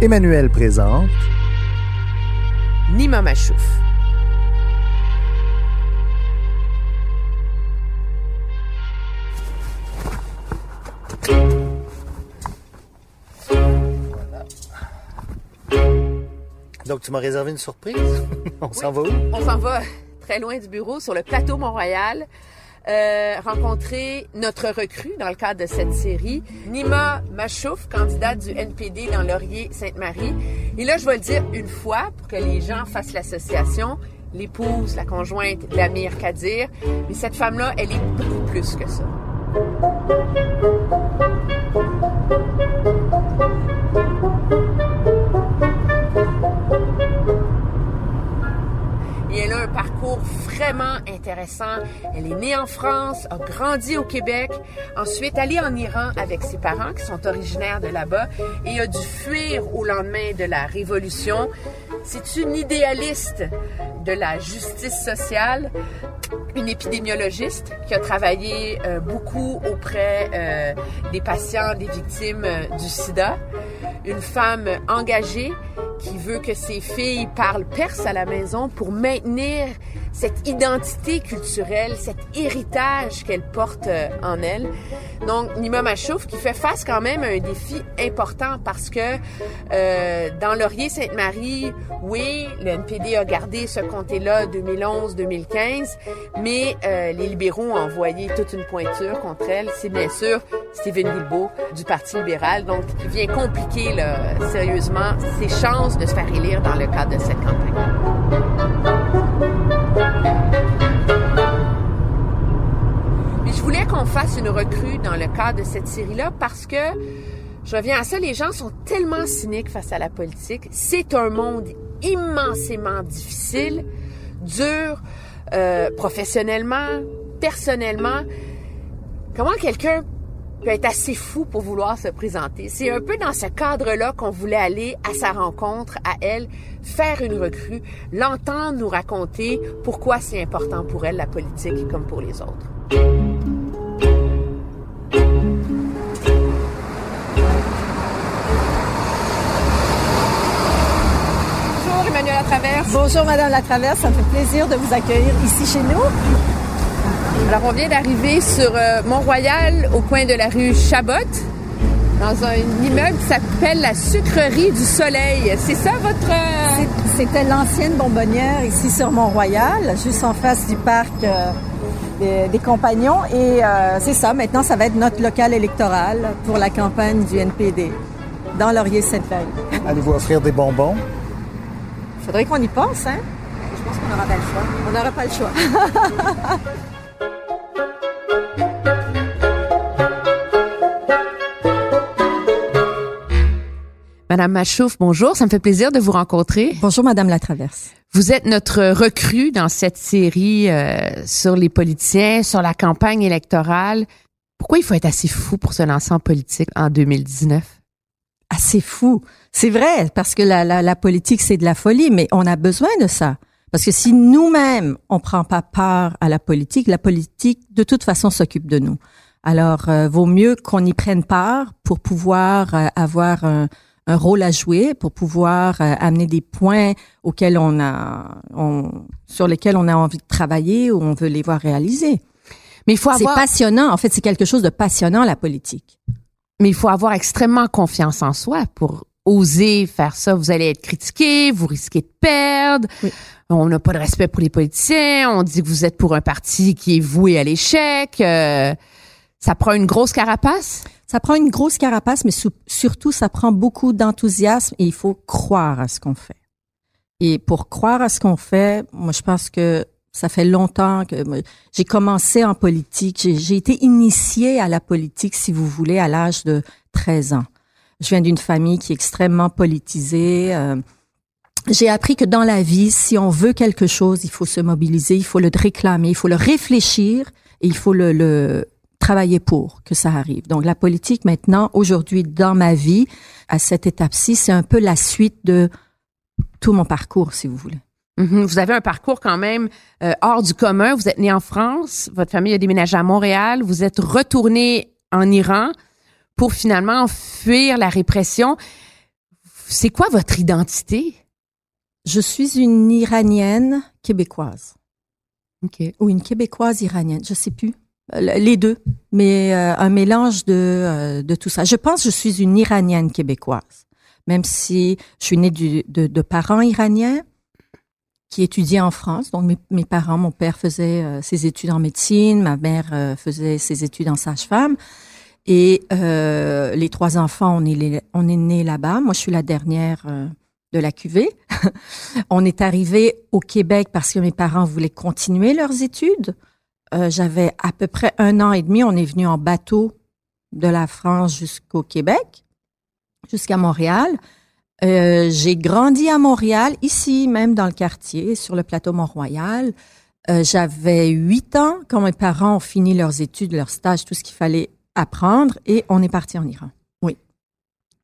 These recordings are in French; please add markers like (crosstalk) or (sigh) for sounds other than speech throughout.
Emmanuel présente Nima Machouf. Donc, tu m'as réservé une surprise? (laughs) On s'en va où? On s'en va très loin du bureau, sur le plateau Mont-Royal, euh, rencontrer notre recrue dans le cadre de cette série, Nima Machouf, candidate du NPD dans Laurier-Sainte-Marie. Et là, je vais le dire une fois pour que les gens fassent l'association. L'épouse, la conjointe d'Amir Kadir. Mais cette femme-là, elle est beaucoup plus que ça. Parcours vraiment intéressant. Elle est née en France, a grandi au Québec, ensuite allée en Iran avec ses parents qui sont originaires de là-bas et a dû fuir au lendemain de la Révolution. C'est une idéaliste de la justice sociale, une épidémiologiste qui a travaillé euh, beaucoup auprès euh, des patients, des victimes euh, du sida, une femme engagée qui veut que ses filles parlent perse à la maison pour maintenir cette identité culturelle, cet héritage qu'elle porte euh, en elle. Donc, Nima Machouf qui fait face quand même à un défi important parce que euh, dans Laurier-Sainte-Marie, oui, le NPD a gardé ce comté-là 2011-2015, mais euh, les libéraux ont envoyé toute une pointure contre elle. C'est bien sûr Stephen Guilbeault du Parti libéral, donc qui vient compliquer là, sérieusement ses chances de se faire élire dans le cadre de cette campagne. Mais je voulais qu'on fasse une recrue dans le cadre de cette série-là parce que, je reviens à ça, les gens sont tellement cyniques face à la politique. C'est un monde immensément difficile, dur, euh, professionnellement, personnellement. Comment quelqu'un peut être assez fou pour vouloir se présenter. C'est un peu dans ce cadre-là qu'on voulait aller à sa rencontre, à elle, faire une recrue, l'entendre nous raconter pourquoi c'est important pour elle la politique comme pour les autres. Bonjour Emmanuel Latraverse. Bonjour Madame Latraverse, ça me fait plaisir de vous accueillir ici chez nous. Alors on vient d'arriver sur euh, Mont-Royal au coin de la rue Chabot dans un immeuble qui s'appelle la Sucrerie du Soleil. C'est ça votre... euh, C'était l'ancienne bonbonnière ici sur Mont-Royal, juste en face du parc euh, des, des Compagnons. Et euh, c'est ça, maintenant ça va être notre local électoral pour la campagne du NPD dans Laurier-Sainte-Marie. (laughs) Allez-vous offrir des bonbons? Faudrait qu'on y pense, hein? Je pense qu'on n'aura pas le choix. On n'aura pas le choix. (laughs) Madame Machouf, bonjour. Ça me fait plaisir de vous rencontrer. Bonjour Madame Latraverse. Vous êtes notre recrue dans cette série euh, sur les politiciens, sur la campagne électorale. Pourquoi il faut être assez fou pour se lancer en politique en 2019? assez fou. C'est vrai, parce que la, la, la politique, c'est de la folie, mais on a besoin de ça. Parce que si nous-mêmes, on prend pas part à la politique, la politique, de toute façon, s'occupe de nous. Alors, euh, vaut mieux qu'on y prenne part pour pouvoir euh, avoir un, un rôle à jouer, pour pouvoir euh, amener des points auxquels on a, on, sur lesquels on a envie de travailler ou on veut les voir réalisés. Mais il faut C'est avoir, passionnant. En fait, c'est quelque chose de passionnant, la politique. mais il faut avoir extrêmement confiance en soi pour oser faire ça. Vous allez être critiqué, vous risquez de perdre. Oui. On n'a pas de respect pour les politiciens. On dit que vous êtes pour un parti qui est voué à l'échec. Euh, ça prend une grosse carapace? Ça prend une grosse carapace, mais surtout, ça prend beaucoup d'enthousiasme et il faut croire à ce qu'on fait. Et pour croire à ce qu'on fait, moi, je pense que ça fait longtemps que j'ai commencé en politique. J'ai j'ai été initiée à la politique, si vous voulez, à l'âge de 13 ans. Je viens d'une famille qui est extrêmement politisée. Euh, j'ai appris que dans la vie, si on veut quelque chose, il faut se mobiliser, il faut le réclamer, il faut le réfléchir et il faut le, le travailler pour que ça arrive. Donc la politique maintenant, aujourd'hui, dans ma vie, à cette étape-ci, c'est un peu la suite de tout mon parcours, si vous voulez. Mhm. Vous avez un parcours quand même euh, hors du commun. Vous êtes né en France, votre famille a déménagé à Montréal, vous êtes retourné en Iran pour finalement fuir la répression. C'est quoi votre identité? Je suis une Iranienne québécoise. OK. Ou une Québécoise iranienne, je sais plus. Euh, Les deux, mais euh, un mélange de, euh, de tout ça. Je pense que je suis une Iranienne québécoise, même si je suis née de, de parents iraniens qui étudiaient en France. Donc mes, mes parents, mon père faisait euh, ses études en médecine, ma mère euh, faisait ses études en sage-femme. Et les trois enfants, on est, on est nés là-bas. Moi, je suis la dernière de la cuvée. (laughs) on est arrivé au Québec parce que mes parents voulaient continuer leurs études. Euh, J'avais à peu près un an et demi. On est venu en bateau de la France jusqu'au Québec, jusqu'à Montréal. Euh, J'ai grandi à Montréal, ici même dans le quartier, sur le plateau Mont-Royal. Euh, J'avais huit ans quand mes parents ont fini leurs études, leurs stages, tout ce qu'il fallait apprendre, et on est parti en Iran. Oui.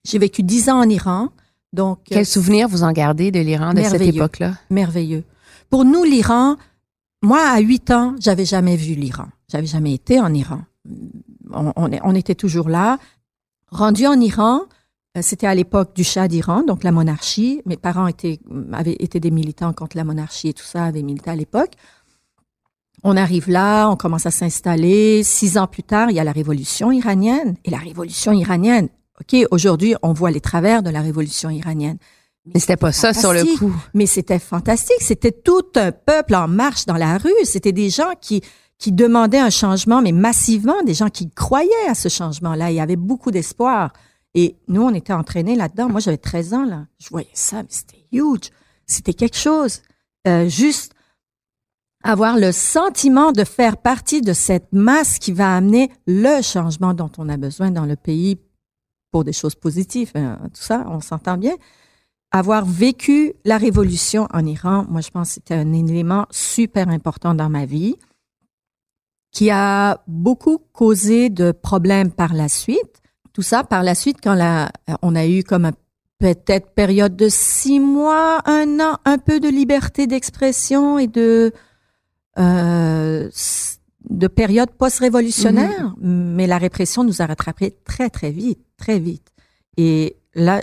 J'ai vécu dix ans en Iran, donc euh, Quel souvenir vous en gardez de l'Iran de cette époque-là? merveilleux. Pour nous, l'Iran, moi, à 8 ans, j'avais jamais vu l'Iran. J'avais jamais été en Iran. On, on on était toujours là. Rendu en Iran, euh, c'était à l'époque du Shah d'Iran, donc la monarchie. Mes parents étaient, avaient été des militants contre la monarchie et tout ça, avaient milité à l'époque. On arrive là, on commence à s'installer. Six ans plus tard, il y a la révolution iranienne. Et la révolution iranienne, OK, aujourd'hui, on voit les travers de la révolution iranienne. Mais c'était pas ça sur le coup. Mais c'était fantastique. C'était tout un peuple en marche dans la rue. C'était des gens qui, qui demandaient un changement, mais massivement, des gens qui croyaient à ce changement-là. Il y avait beaucoup d'espoir. Et nous, on était entraînés là-dedans. Moi, j'avais 13 ans, là. Je voyais ça, mais c'était huge. C'était quelque chose. Euh, juste avoir le sentiment de faire partie de cette masse qui va amener le changement dont on a besoin dans le pays pour des choses positives. hein, tout ça, on s'entend bien avoir vécu la révolution en Iran, moi, je pense que c'était un élément super important dans ma vie qui a beaucoup causé de problèmes par la suite. Tout ça par la suite, quand la, on a eu comme peut-être période de six mois, un an, un peu de liberté d'expression et de euh, de période post-révolutionnaire, mais la répression nous a rattrapés très très vite, très vite. Et là,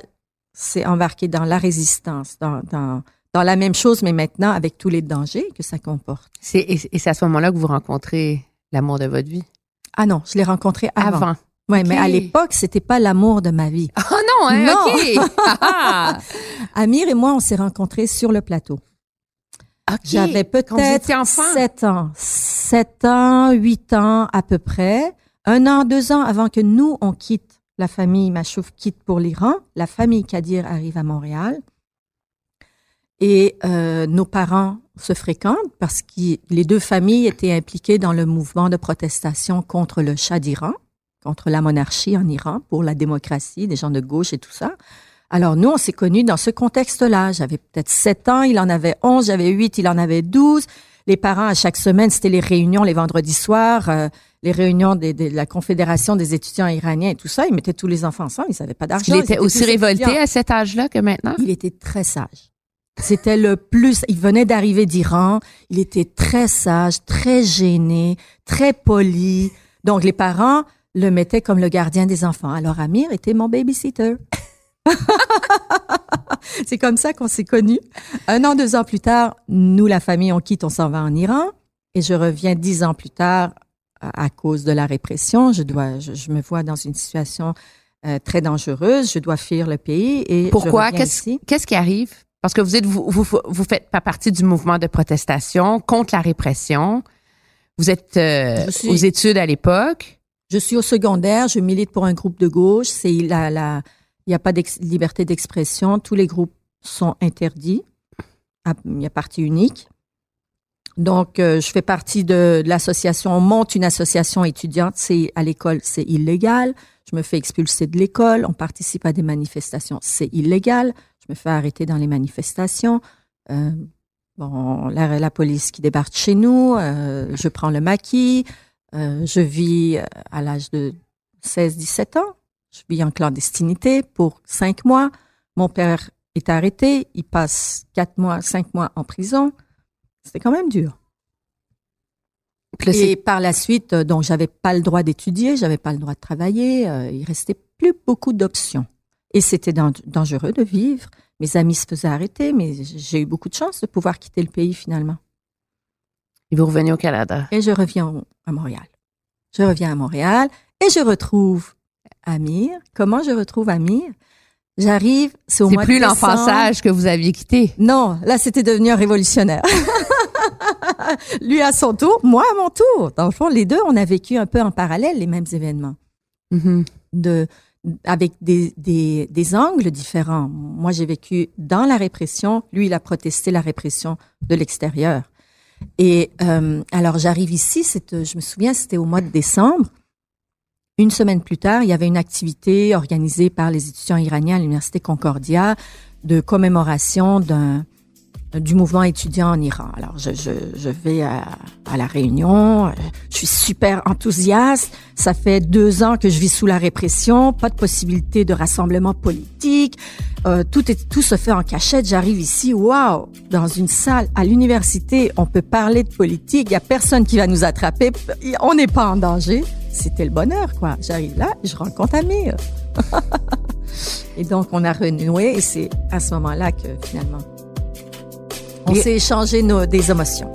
c'est embarqué dans la résistance, dans, dans, dans la même chose, mais maintenant avec tous les dangers que ça comporte. C'est, et, et c'est à ce moment-là que vous rencontrez l'amour de votre vie? Ah non, je l'ai rencontré avant. Avant. Ouais, mais à l'époque, c'était pas l'amour de ma vie. Ah non, hein? Non. OK. (laughs) Ah, Amir et moi, on s'est rencontrés sur le plateau. OK. J'avais peut-être étiez enfant? 7 ans, 7 ans, 8 ans à peu près. Un an, deux ans avant que nous, on quitte la famille Machouf quitte pour l'Iran. La famille Kadir arrive à Montréal. Et euh, nos parents se fréquentent parce que les deux familles étaient impliquées dans le mouvement de protestation contre le Shah d'Iran, contre la monarchie en Iran, pour la démocratie, des gens de gauche et tout ça. Alors nous, on s'est connus dans ce contexte-là. J'avais peut-être 7 ans, il en avait 11, j'avais 8, il en avait 12. Les parents, à chaque semaine, c'était les réunions les vendredis soirs, euh, les réunions des- des- de la Confédération des étudiants iraniens et tout ça. Ils mettaient tous les enfants ensemble, ils n'avaient pas d'argent. Il était aussi révolté étudiants. à cet âge-là que maintenant? Il était très sage. C'était le plus. Il venait d'arriver d'Iran. Il était très sage, très gêné, très poli. Donc les parents le mettaient comme le gardien des enfants. Alors Amir était mon babysitter. (laughs) C'est comme ça qu'on s'est connus. Un an, deux ans plus tard, nous, la famille, on quitte, on s'en va en Iran. Et je reviens dix ans plus tard à, cause de la répression. Je dois, je, je me vois dans une situation euh, très dangereuse. Je dois fuir le pays. Et Pourquoi? Qu'est-ce, qu'est-ce qui arrive? Parce que vous êtes, vous, vous, vous faites pas partie du mouvement de protestation contre la répression. Vous êtes euh, suis- aux études à l'époque. Je suis au secondaire, je milite pour un groupe de gauche. C'est la, la, il n'y a pas de liberté d'expression. Tous les groupes sont interdits. Ah, Il y a parti unique. Donc, euh, je fais partie de, de l'association. On monte une association étudiante. C'est à l'école, c'est illégal. Je me fais expulser de l'école. On participe à des manifestations. C'est illégal. Je me fais arrêter dans les manifestations. Euh, bon, la, la police qui débarque chez nous. euh, je prends le maquis. Euh, je vis euh, à l'âge de 16-17 ans. Je vis en clandestinité pour cinq mois. Mon père est arrêté. Il passe quatre mois, cinq mois en prison. C'était quand même dur. C'est- Et par la suite, euh, donc j'avais pas le droit d'étudier, j'avais pas le droit de travailler. euh, il restait plus beaucoup d'options. Et c'était dan- dangereux de vivre. Mes amis se faisaient arrêter, mais j'ai eu beaucoup de chance de pouvoir quitter le pays finalement. Et vous revenez au Canada? Et je reviens au- à Montréal. Je reviens à Montréal et je retrouve Amir. Comment je retrouve Amir? J'arrive, c'est au C'est mois plus de décembre. l'enfant-sage que vous aviez quitté. Non, là, c'était devenu un révolutionnaire. (laughs) (laughs) Lui à son tour, moi à mon tour. Dans le fond, les deux, on a vécu un peu en parallèle les mêmes événements, Mhm. de, avec des, des, des angles différents. Moi, j'ai vécu dans la répression. Lui, il a protesté la répression de l'extérieur. Et euh, alors, j'arrive ici, je me souviens, c'était au mois de décembre. Une semaine plus tard, il y avait une activité organisée par les étudiants iraniens à l'Université Concordia de commémoration d'un du mouvement étudiant en Iran. Alors, je, je, je vais à, à la réunion, je suis super enthousiaste. Ça fait deux ans que je vis sous la répression, pas de possibilité de rassemblement politique. Euh, tout, est, tout se fait en cachette. J'arrive ici, waouh, dans une salle à l'université, on peut parler de politique, il y a personne qui va nous attraper, on n'est pas en danger. C'était le bonheur, quoi. J'arrive là, je rencontre Amir. (laughs) et donc, on a renoué et c'est à ce moment-là que finalement, on s'est échangé nos, des émotions.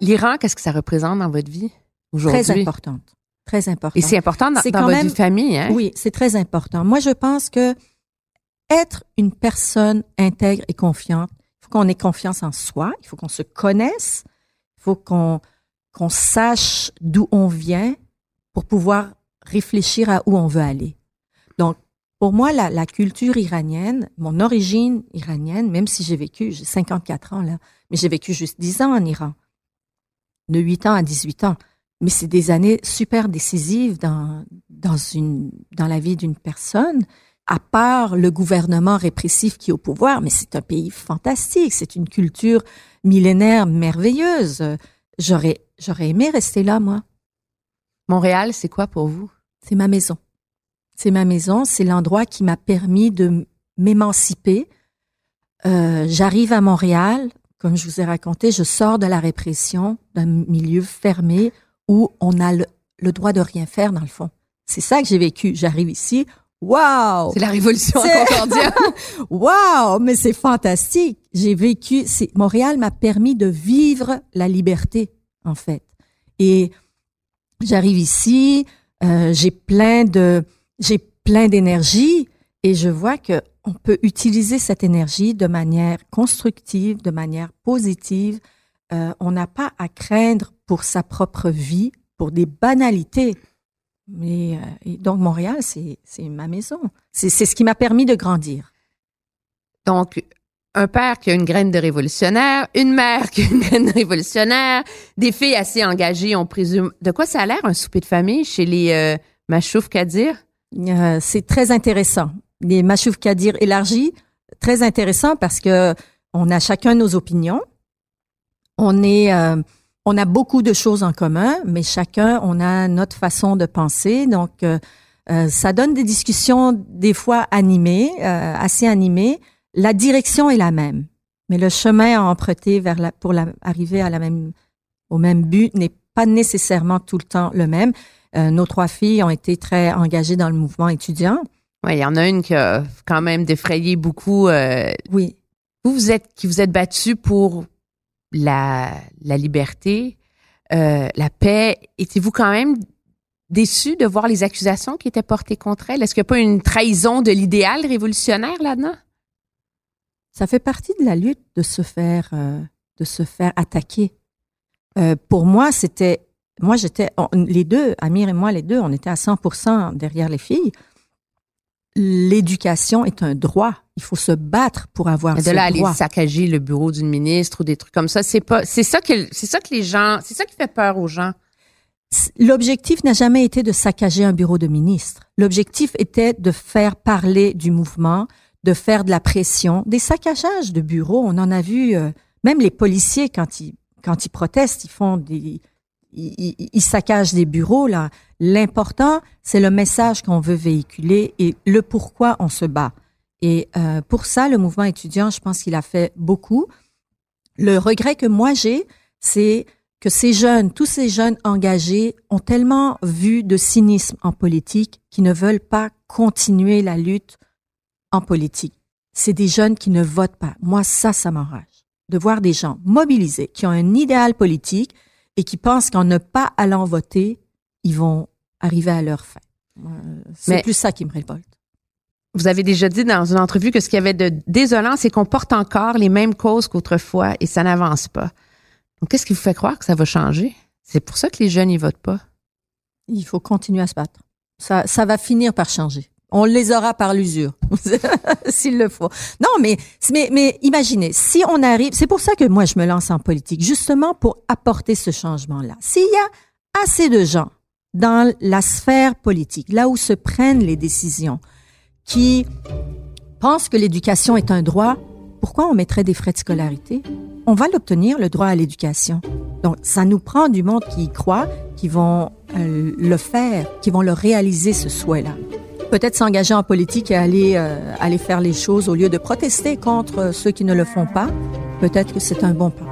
L'Iran, qu'est-ce que ça représente dans votre vie Très aujourd'hui? importante. Très importante. Et c'est important dans, dans votre même- vie de famille, hein? Oui, c'est très important. Moi, je pense que être une personne intègre et confiante, il faut qu'on ait confiance en soi, il faut qu'on se connaisse, il faut qu'on qu'on sache d'où on vient pour pouvoir réfléchir à où on veut aller. Donc, pour moi, la, la culture iranienne, mon origine iranienne, même si j'ai vécu, j'ai 54 ans là, mais j'ai vécu juste 10 ans en Iran, de 8 ans à 18 ans. Mais c'est des années super décisives dans, dans, une, dans la vie d'une personne, à part le gouvernement répressif qui est au pouvoir, mais c'est un pays fantastique, c'est une culture millénaire merveilleuse. J'aurais, j'aurais aimé rester là, moi. Montréal, c'est quoi pour vous? C'est ma maison. C'est ma maison, c'est l'endroit qui m'a permis de m'émanciper. Euh, J'arrive à Montréal, comme je vous ai raconté, je sors de la répression, d'un milieu fermé où on a le, le droit de rien faire dans le fond. C'est ça que j'ai vécu. J'arrive ici, waouh, C'est la révolution Concordia. (laughs) waouh, mais c'est fantastique. J'ai vécu, Montréal m'a permis de vivre la liberté en fait. Et j'arrive ici, euh, j'ai plein de, j'ai plein d'énergie et je vois que on peut utiliser cette énergie de manière constructive, de manière positive. Euh, on n'a pas à craindre pour sa propre vie, pour des banalités. Mais euh, donc Montréal, c'est ma maison. C'est ce qui m'a permis de grandir. Donc, un père qui a une graine de révolutionnaire, une mère qui a une graine de révolutionnaire, des filles assez engagées, on présume. De quoi ça a l'air un souper de famille chez les euh, Machouf Kadir? Euh, c'est très intéressant. Les Machouf Kadir élargis, très intéressant parce que on a chacun nos opinions. On est, euh, on a beaucoup de choses en commun, mais chacun, on a notre façon de penser. Donc, euh, euh, ça donne des discussions des fois animées, euh, assez animées. La direction est la même, mais le chemin à emprunter vers la, pour la, arriver à la même, au même but n'est pas nécessairement tout le temps le même. Euh, nos trois filles ont été très engagées dans le mouvement étudiant. Oui, il y en a une qui a quand même défrayé beaucoup. euh, Oui, vous, vous êtes, qui vous êtes battu pour la, la liberté, euh, la paix. Étiez-vous quand même déçu de voir les accusations qui étaient portées contre elle? Est-ce qu'il n'y a pas une trahison de l'idéal révolutionnaire là-dedans? Ça fait partie de la lutte de se faire, euh, de se faire attaquer. Euh, pour moi, c'était moi, j'étais, les deux, Amir et moi, les deux, on était à 100% derrière les filles. L'éducation est un droit. Il faut se battre pour avoir Mais ce de là aller saccager le bureau d'une ministre ou des trucs comme ça, c'est pas, c'est ça que, c'est ça que les gens, c'est ça qui fait peur aux gens. L'objectif n'a jamais été de saccager un bureau de ministre. L'objectif était de faire parler du mouvement, de faire de la pression, des saccages de bureaux. On en a vu, euh, même les policiers quand ils quand ils protestent, ils font des ils, ils- ils saccagent des bureaux là. L'important, c'est le message qu'on veut véhiculer et le pourquoi on se bat. Et euh, pour ça, le mouvement étudiant, je pense qu'il a fait beaucoup. Le regret que moi j'ai, c'est que ces jeunes, tous ces jeunes engagés ont tellement vu de cynisme en politique qu'ils ne veulent pas continuer la lutte en politique. C'est des jeunes qui ne votent pas. Moi, ça, ça m'enrage. De voir des gens mobilisés, qui ont un idéal politique et qui pensent qu'en ne pas allant voter, ils vont arriver à leur fin. C'est plus ça qui me révolte. Vous avez déjà dit dans une entrevue que ce qu'il y avait de désolant, c'est qu'on porte encore les mêmes causes qu'autrefois et ça n'avance pas. Donc, qu'est-ce qui vous fait croire que ça va changer? C'est pour ça que les jeunes, ils votent pas. Il faut continuer à se battre. Ça, ça va finir par changer. On les aura par l'usure, (laughs) s'il le faut. Non, mais, mais, imaginez, si on arrive, c'est pour ça que moi je me lance en politique, justement pour apporter ce changement-là. S'il y a assez de gens dans la sphère politique, là où se prennent les décisions, qui pensent que l'éducation est un droit, pourquoi on mettrait des frais de scolarité? On va l'obtenir, le droit à l'éducation. Donc, ça nous prend du monde qui y croit, qui vont euh, le faire, qui vont le réaliser, ce souhait-là. Peut-être s'engager en politique et aller, euh, aller faire les choses au lieu de protester contre euh, ceux qui ne le font pas. Peut-être que c'est un bon pas.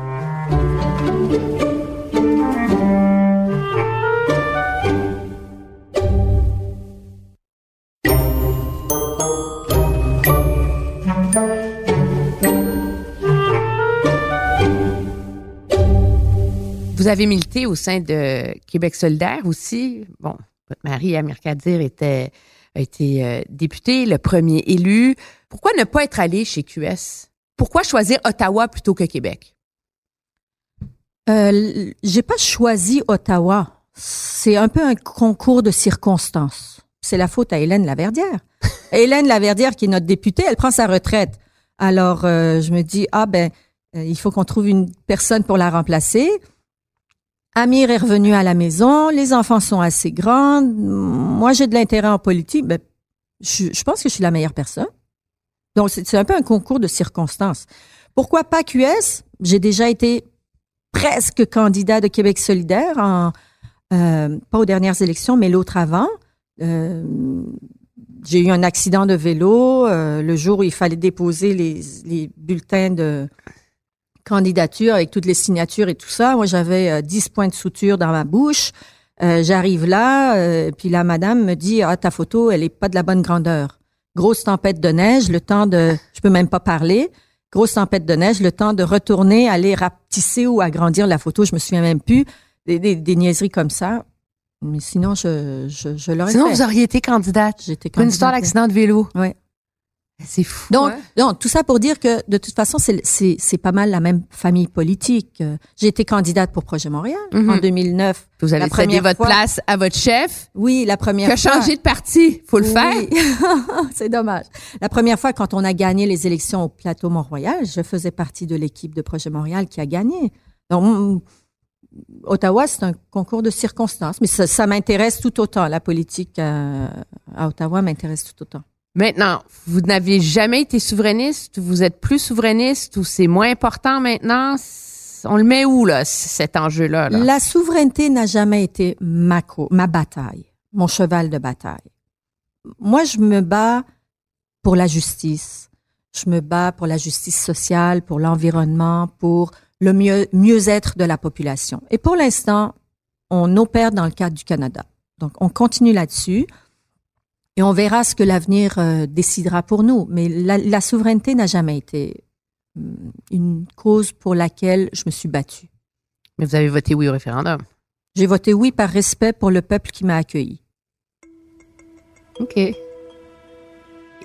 Vous avez milité au sein de Québec solidaire aussi. Bon, votre mari, Amir Kadir, était, a été euh, député, le premier élu. Pourquoi ne pas être allé chez QS? Pourquoi choisir Ottawa plutôt que Québec? Euh, j'ai pas choisi Ottawa. C'est un peu un concours de circonstances. C'est la faute à Hélène Laverdière. (laughs) Hélène Laverdière, qui est notre députée, elle prend sa retraite. Alors, euh, je me dis, ah ben, euh, il faut qu'on trouve une personne pour la remplacer. Amir est revenu à la maison, les enfants sont assez grands. Moi, j'ai de l'intérêt en politique. Ben, je, je pense que je suis la meilleure personne. Donc, c'est un peu un concours de circonstances. Pourquoi pas QS? J'ai déjà été presque candidat de Québec solidaire, en, euh, pas aux dernières élections, mais l'autre avant. Euh, j'ai eu un accident de vélo euh, le jour où il fallait déposer les, les bulletins de candidature avec toutes les signatures et tout ça. Moi, j'avais euh, 10 points de suture dans ma bouche. Euh, J'arrive là, euh, puis la madame me dit ah ta photo, elle est pas de la bonne grandeur. Grosse tempête de neige, le temps de, je peux même pas parler. Grosse tempête de neige, le temps de retourner, aller rapetisser ou agrandir la photo, je me souviens même plus. Des, des, des niaiseries comme ça. Mais sinon, je, je, je l'aurais Sinon, fait. vous auriez été candidate. J'étais Pour une histoire candidate. d'accident de vélo. Ouais. C'est fou. Donc, hein? donc, tout ça pour dire que de toute façon, c'est pas mal la même famille politique. J'ai été candidate pour Projet Montréal Mhm. en 2009. vous avez cédé votre fois- place à votre chef Oui, la première qui a fois. changé de parti. Faut le Oui. faire. (laughs) c'est dommage. La première fois, quand on a gagné les élections au plateau Mont-Royal, je faisais partie de l'équipe de Projet Montréal qui a gagné. Donc, mm, Ottawa, c'est un concours de circonstances, mais ça, ça m'intéresse tout autant. La politique euh, à Ottawa m'intéresse tout autant. Maintenant, vous n'aviez jamais été souverainiste, vous êtes plus souverainiste ou c'est moins important maintenant? On le met où, là, cet enjeu-là? là? La souveraineté n'a jamais été ma, ma bataille, mon cheval de bataille. Moi, je me bats pour la justice. Je me bats pour la justice sociale, pour l'environnement, pour le mieux, mieux-être de la population. Et pour l'instant, on opère dans le cadre du Canada. Donc, on continue là-dessus et on verra ce que l'avenir euh, décidera pour nous. Mais la, la souveraineté n'a jamais été hum, une cause pour laquelle je me suis battue. Mais vous avez voté oui au référendum. J'ai voté oui par respect pour le peuple qui m'a accueilli. OK. Et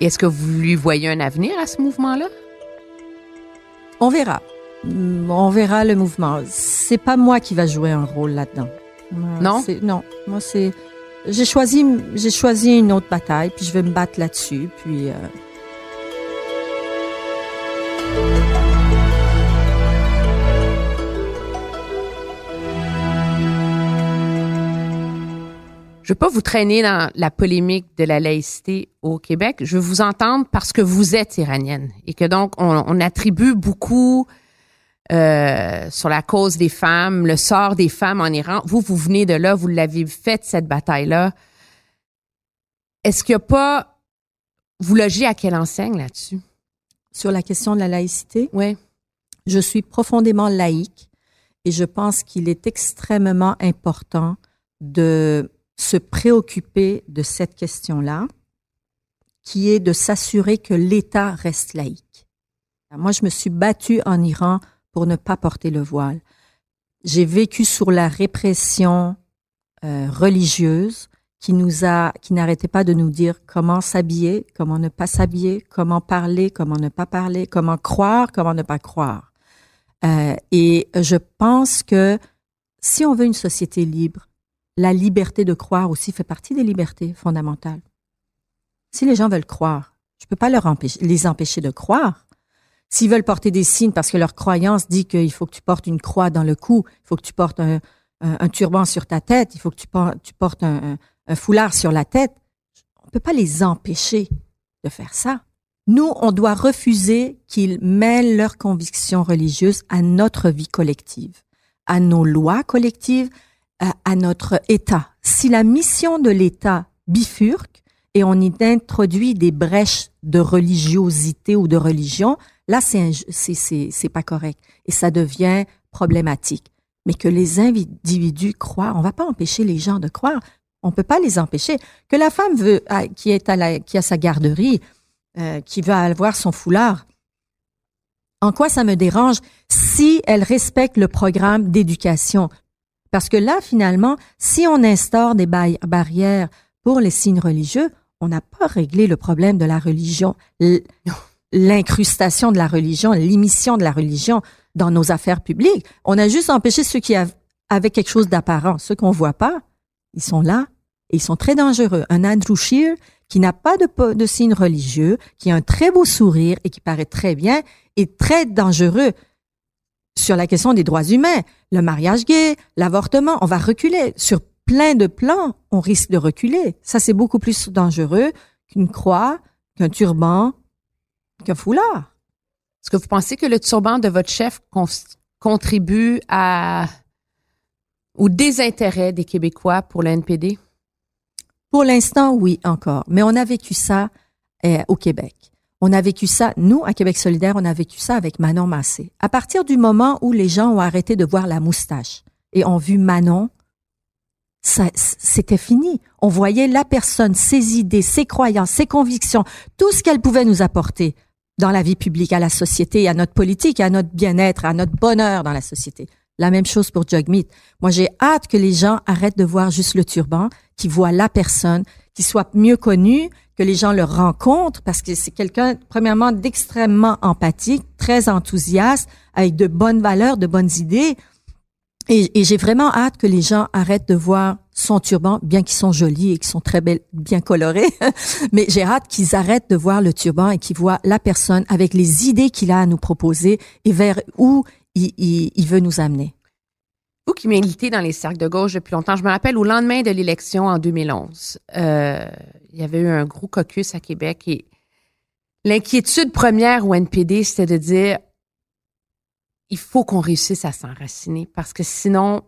Est-ce que vous lui voyez un avenir à ce mouvement-là? On verra. Mm, On verra le mouvement. C'est pas moi qui va jouer un rôle là-dedans. Non? Non, moi c'est j'ai choisi j'ai choisi une autre bataille puis je vais me battre là-dessus puis euh, Je veux pas vous traîner dans la polémique de la laïcité au Québec. Je veux vous entendre parce que vous êtes iranienne et que donc on, on attribue beaucoup euh, sur la cause des femmes, le sort des femmes en Iran. Vous, vous venez de là, vous l'avez fait cette bataille-là. Est-ce qu'il n'y a pas vous logez à quelle enseigne là-dessus? Sur la question de la laïcité, Oui. je suis profondément laïque et je pense qu'il est extrêmement important de se préoccuper de cette question-là, qui est de s'assurer que l'État reste laïque. Moi, je me suis battue en Iran pour ne pas porter le voile. J'ai vécu sous la répression euh, religieuse qui nous a, qui n'arrêtait pas de nous dire comment s'habiller, comment ne pas s'habiller, comment parler, comment ne pas parler, comment croire, comment ne pas croire. Euh, et je pense que si on veut une société libre, la liberté de croire aussi fait partie des libertés fondamentales. Si les gens veulent croire, je peux pas leur empêcher, les empêcher de croire. S'ils veulent porter des signes parce que leur croyance dit qu'il faut que tu portes une croix dans le cou, il faut que tu portes un, turban sur ta tête, il faut que tu, por- tu portes un, foulard sur la tête, on peut pas les empêcher de faire ça. Nous, on doit refuser qu'ils mêlent leurs convictions religieuses à notre vie collective, à nos lois collectives, à notre État. Si la mission de l'État bifurque et on y introduit des brèches de religiosité ou de religion, là, c'est c'est pas correct et ça devient problématique. Mais que les individus croient, on va pas empêcher les gens de croire. On peut pas les empêcher. Que la femme veut, ah, qui est à la, qui a sa garderie, euh, qui va avoir son foulard. En quoi ça me dérange si elle respecte le programme d'éducation? Parce que là, finalement, si on instaure des ba- barrières pour les signes religieux, on n'a pas réglé le problème de la religion, l'incrustation de la religion, l'émission de la religion dans nos affaires publiques. On a juste empêché ceux qui av- avaient quelque chose d'apparent. Ceux qu'on voit pas, ils sont là et ils sont très dangereux. Un Andrew Scheer qui n'a pas de, de signe religieux, qui a un très beau sourire et qui paraît très bien, est très dangereux sur la question des droits humains. Le mariage gay, l'avortement, on va reculer. Sur plein de plans, on risque de reculer. Ça, c'est beaucoup plus dangereux qu'une croix, qu'un turban, qu'un foulard. Est-ce que vous pensez que le turban de votre chef contribue à au désintérêt des Québécois pour le NPD? Pour l'instant, oui, encore. Mais on a vécu ça euh, au Québec. On a vécu ça, nous, à Québec solidaire, on a vécu ça avec Manon Massé. À partir du moment où les gens ont arrêté de voir la moustache et ont vu Manon, c'était fini. On voyait la personne, ses idées, ses croyances, ses convictions, tout ce qu'elle pouvait nous apporter dans la vie publique, à la société, à notre politique, à notre bien-être, à notre bonheur dans la société. La même chose pour Jugmeat. Moi, j'ai hâte que les gens arrêtent de voir juste le turban, qu'ils voient la personne, qu'ils soient mieux connus, que les gens le rencontrent, parce que c'est quelqu'un, premièrement, d'extrêmement empathique, très enthousiaste, avec de bonnes valeurs, de bonnes idées. Et j'ai vraiment hâte que les gens arrêtent de voir son turban, bien qu'ils sont jolis et qu'ils sont très belles, bien colorés. (laughs) Mais j'ai hâte qu'ils arrêtent de voir le turban et qu'ils voient la personne avec les idées qu'il a à nous proposer et vers où il, veut nous amener. Vous qui militez dans les cercles de gauche depuis longtemps, je me rappelle au lendemain de l'élection en 2011, euh, il y avait eu un gros caucus à Québec et l'inquiétude première au NPD, c'était de dire il faut qu'on réussisse à s'enraciner parce que sinon,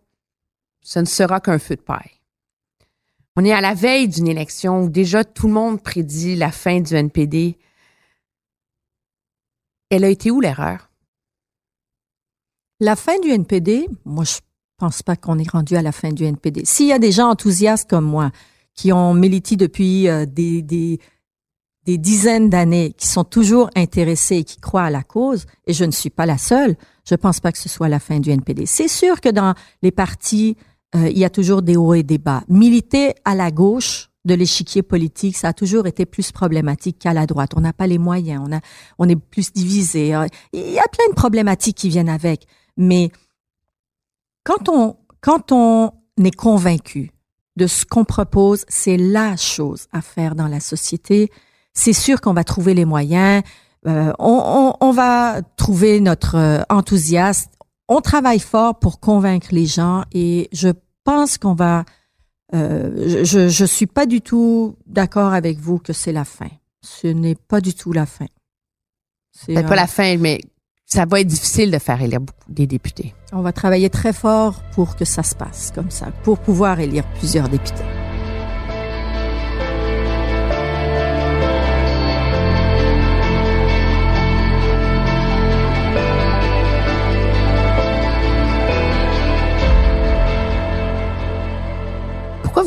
ce ne sera qu'un feu de paille. On est à la veille d'une élection où déjà tout le monde prédit la fin du NPD. Elle a été où l'erreur? La fin du NPD, moi, je pense pas qu'on est rendu à la fin du NPD. S'il y a des gens enthousiastes comme moi, qui ont milité depuis euh, des, des, des dizaines d'années, qui sont toujours intéressés et qui croient à la cause, et je ne suis pas la seule, je pense pas que ce soit la fin du NPD. C'est sûr que dans les partis, euh, il y a toujours des hauts et des bas. Militer à la gauche de l'échiquier politique, ça a toujours été plus problématique qu'à la droite. On n'a pas les moyens, on, a, on est plus divisé. Il y a plein de problématiques qui viennent avec. Mais quand on, quand on est convaincu de ce qu'on propose, c'est la chose à faire dans la société. C'est sûr qu'on va trouver les moyens, euh, on, on, on, va trouver notre euh, enthousiasme. On travaille fort pour convaincre les gens et je pense qu'on va. Euh, je je suis pas du tout d'accord avec vous que c'est la fin. Ce n'est pas du tout la fin. C'est pas la fin, mais ça va être difficile de faire élire des députés. On va travailler très fort pour que ça se passe comme ça, pour pouvoir élire plusieurs députés.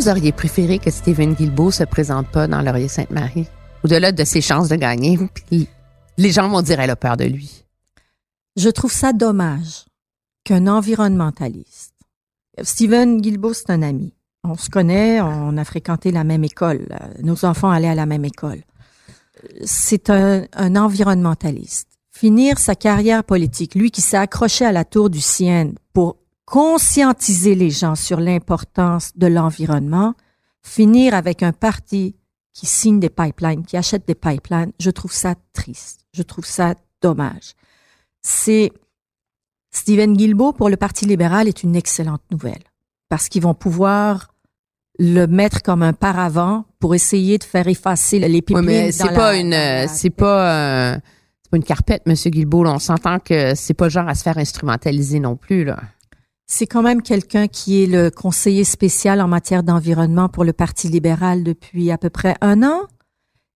Vous auriez préféré que Stephen Guilbeault se présente pas dans Laurier-Sainte-Marie? Au-delà de ses chances de gagner, (laughs) les gens vont dire qu'elle a peur de lui. Je trouve ça dommage qu'un environnementaliste, Stephen Guilbeault, c'est un ami. On se connaît, on a fréquenté la même école. Nos enfants allaient à la même école. C'est un, un environnementaliste. Finir sa carrière politique, lui qui s'est accroché à la tour du Sienne pour conscientiser les gens sur l'importance de l'environnement, finir avec un parti qui signe des pipelines, qui achète des pipelines, je trouve ça triste. Je trouve ça dommage c'est Stephen Guilbeault pour le Parti libéral est une excellente nouvelle parce qu'ils vont pouvoir le mettre comme un paravent pour essayer de faire effacer les pipelines. Oui, mais c'est pas, une, c'est pas, c'est pas une carpette, Monsieur Guilbeault. On s'entend que c'est pas genre à se faire instrumentaliser non plus là. C'est quand même quelqu'un qui est le conseiller spécial en matière d'environnement pour le Parti libéral depuis à peu près un an.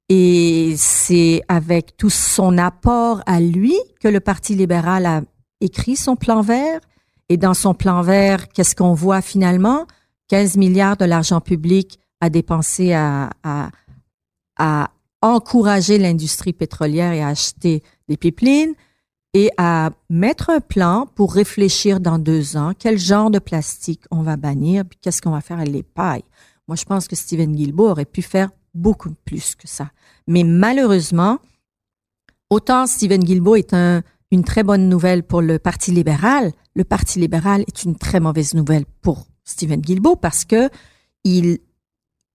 Et c'est avec tout son apport à lui que le Parti libéral a écrit son plan vert. Et dans son plan vert, qu'est-ce qu'on voit finalement? 15 milliards de l'argent public à dépenser à, encourager l'industrie pétrolière et à acheter des pipelines et à mettre un plan pour réfléchir dans deux ans quel genre de plastique on va bannir, puis qu'est-ce qu'on va faire avec les pailles. Moi, je pense que Steven Guilbeault aurait pu faire beaucoup plus que ça. Mais malheureusement, autant Stephen Guilbeault est un, une très bonne nouvelle pour le Parti libéral, le Parti libéral est une très mauvaise nouvelle pour Stephen Guilbeault parce que il,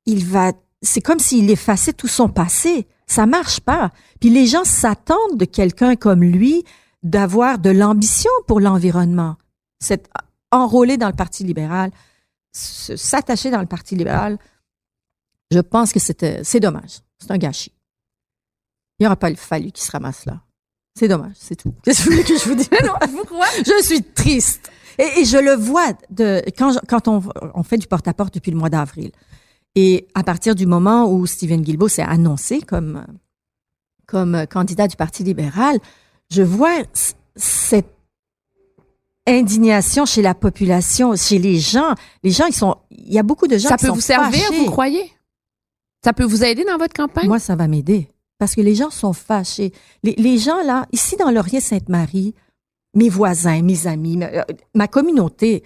il va, c'est comme s'il effaçait tout son passé. Ça marche pas. Puis les gens s'attendent de quelqu'un comme lui d'avoir de l'ambition pour l'environnement. C'est enrôler dans le Parti libéral, s'attacher dans le Parti libéral, je pense que c'est dommage. C'est un gâchis. Il n'aurait pas fallu qu'il se ramasse là. C'est dommage, c'est tout. Qu'est-ce que je vous dis? (laughs) non, pourquoi? Je suis triste. Et, je le vois de, quand, quand on, on fait du porte-à-porte depuis le mois d'avril. Et à partir du moment où Stephen Guilbeault s'est annoncé comme, comme candidat du Parti libéral, je vois cette indignation chez la population, chez les gens. Les gens, ils sont, il y a beaucoup de gens ça qui sont Ça peut vous servir, vous croyez? Ça peut vous aider dans votre campagne? Moi, ça va m'aider parce que les gens sont fâchés. Les, gens, là, ici dans Laurier-Sainte-Marie, mes voisins, mes amis, ma, euh, communauté,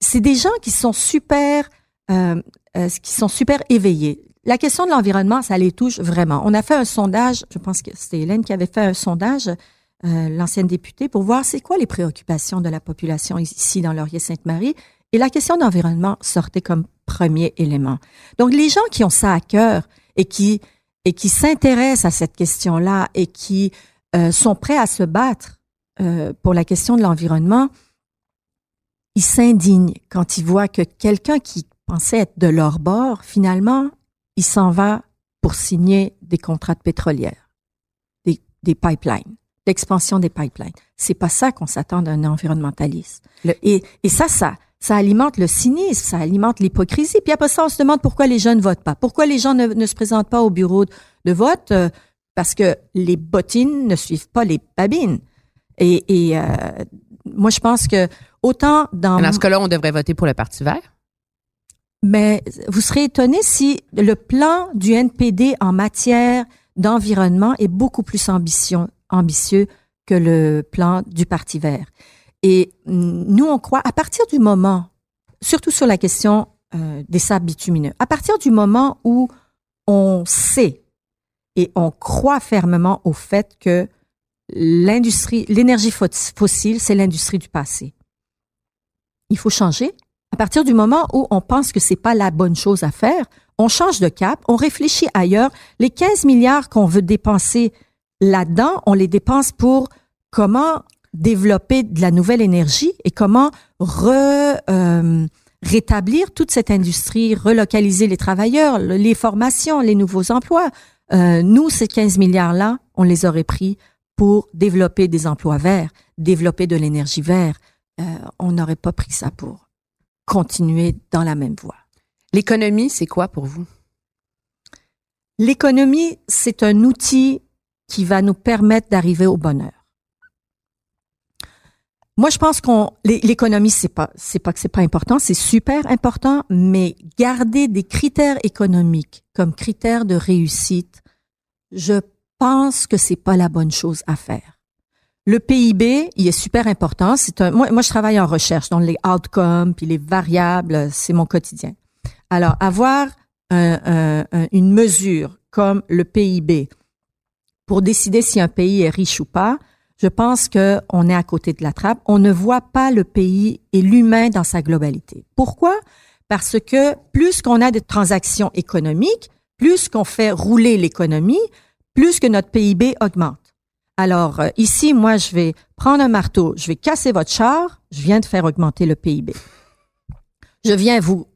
c'est des gens qui sont super, euh, euh, qui sont super éveillés. La question de l'environnement, ça les touche vraiment. On a fait un sondage, je pense que c'était Hélène qui avait fait un sondage, l'ancienne députée, pour voir c'est quoi les préoccupations de la population ici dans Laurier-Sainte-Marie. Et la question d'environnement sortait comme premier élément. Donc les gens qui ont ça à cœur et qui et qui s'intéressent à cette question-là et qui euh, sont prêts à se battre euh, pour la question de l'environnement, ils s'indignent quand ils voient que quelqu'un qui pensait être de leur bord, finalement, il s'en va pour signer des contrats de pétrolière, des, des pipelines, l'expansion des pipelines. C'est pas ça qu'on s'attend d'un environnementaliste. Et, et ça, ça, ça alimente le cynisme, ça alimente l'hypocrisie. Puis après ça, on se demande pourquoi les jeunes ne votent pas. Pourquoi les gens ne, se présentent pas au bureau de, vote? Euh, parce que les bottines ne suivent pas les babines. Et, et euh, moi, je pense que autant dans... Dans ce cas-là, on devrait voter pour le Parti vert? Mais vous serez étonné si le plan du NPD en matière d'environnement est beaucoup plus ambitieux que le plan du Parti vert. Et nous, on croit, à partir du moment, surtout sur la question euh, des sables bitumineux, à partir du moment où on sait et on croit fermement au fait que l'industrie, l'énergie fossile, c'est l'industrie du passé. Il faut changer À partir du moment où on pense que c'est pas la bonne chose à faire, on change de cap, on réfléchit ailleurs. Les 15 milliards qu'on veut dépenser là-dedans, on les dépense pour comment développer de la nouvelle énergie et comment re, euh, rétablir toute cette industrie, relocaliser les travailleurs, les formations, les nouveaux emplois. Euh, nous, ces 15 milliards-là, on les aurait pris pour développer des emplois verts, développer de l'énergie verte. Euh, on n'aurait pas pris ça pour continuer dans la même voie. L'économie, c'est quoi pour vous? L'économie, c'est un outil qui va nous permettre d'arriver au bonheur. Moi, je pense qu'on l'économie, c'est pas c'est pas que c'est pas important, c'est super important, mais garder des critères économiques comme critères de réussite, je pense que c'est pas la bonne chose à faire. Le PIB, il est super important. C'est un moi, je travaille en recherche, donc les outcomes puis les variables, c'est mon quotidien. Alors avoir un, un, une mesure comme le PIB pour décider si un pays est riche ou pas, je pense que on est à côté de la trappe. On ne voit pas le pays et l'humain dans sa globalité. Pourquoi? Parce que plus qu'on a de transactions économiques, plus qu'on fait rouler l'économie, plus que notre PIB augmente. Alors euh, ici, moi, je vais prendre un marteau, je vais casser votre char, je viens de faire augmenter le PIB. Je viens vous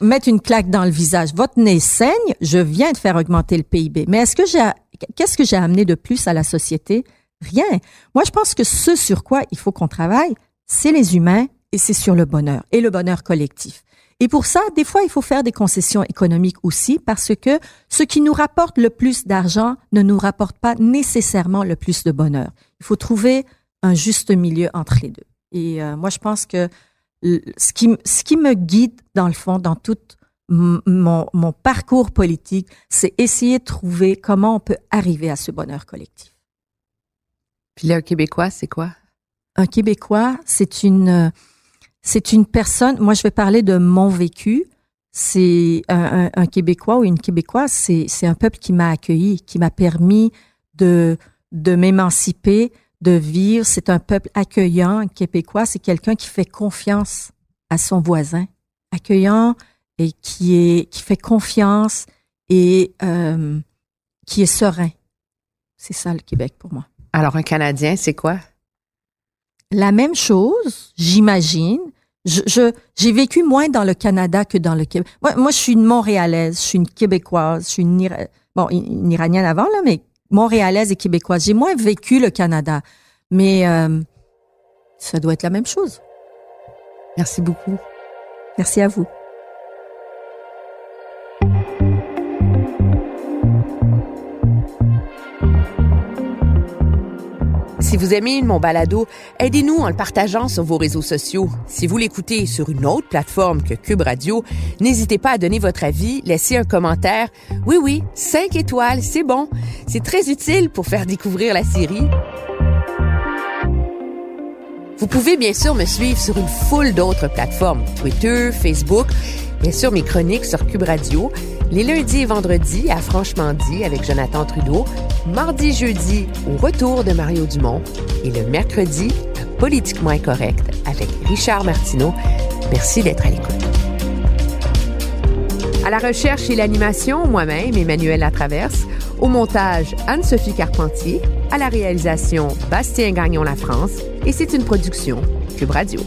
mettre une claque dans le visage, votre nez saigne, je viens de faire augmenter le PIB. Mais est-ce que j'ai, qu'est-ce que j'ai amené de plus à la société? Rien. Moi, je pense que ce sur quoi il faut qu'on travaille, c'est les humains et c'est sur le bonheur et le bonheur collectif. Et pour ça, des fois, il faut faire des concessions économiques aussi parce que ce qui nous rapporte le plus d'argent ne nous rapporte pas nécessairement le plus de bonheur. Il faut trouver un juste milieu entre les deux. Et euh, moi, je pense que ce qui, ce qui me guide, dans le fond, dans tout mon, mon parcours politique, c'est essayer de trouver comment on peut arriver à ce bonheur collectif. Puis là, un Québécois, c'est quoi? Un Québécois, c'est une, c'est une personne, moi je vais parler de mon vécu, c'est un, un, Québécois ou une Québécoise, c'est, c'est un peuple qui m'a accueilli, qui m'a permis de, de m'émanciper, de vivre. C'est un peuple accueillant. Un Québécois, c'est quelqu'un qui fait confiance à son voisin, accueillant et qui est qui fait confiance et euh, qui est serein. C'est ça le Québec pour moi. Alors, un Canadien, c'est quoi? La même chose, j'imagine. Je, j'ai vécu moins dans le Canada que dans le Québec. Moi, moi, je suis une Montréalaise, je suis une Québécoise, je suis une, bon, une Iranienne avant, là, mais Montréalaise et Québécoise. J'ai moins vécu le Canada, mais euh, ça doit être la même chose. Merci beaucoup. Merci à vous. Si vous aimez mon balado, aidez-nous en le partageant sur vos réseaux sociaux. Si vous l'écoutez sur une autre plateforme que Cube Radio, n'hésitez pas à donner votre avis, laisser un commentaire. Oui, oui, cinq étoiles, c'est bon. C'est très utile pour faire découvrir la série. Vous pouvez bien sûr me suivre sur une foule d'autres plateformes, Twitter, Facebook, bien sûr mes chroniques sur Cube Radio, les lundis et vendredis à Franchement dit avec Jonathan Trudeau, mardi jeudi au retour de Mario Dumont et le mercredi Politiquement incorrect avec Richard Martineau. Merci d'être à l'écoute. À la recherche et l'animation, moi-même, Emmanuel Latraverse. Au montage, Anne-Sophie Carpentier. À la réalisation, Bastien Gagnon La France. Et c'est une production Cube Radio.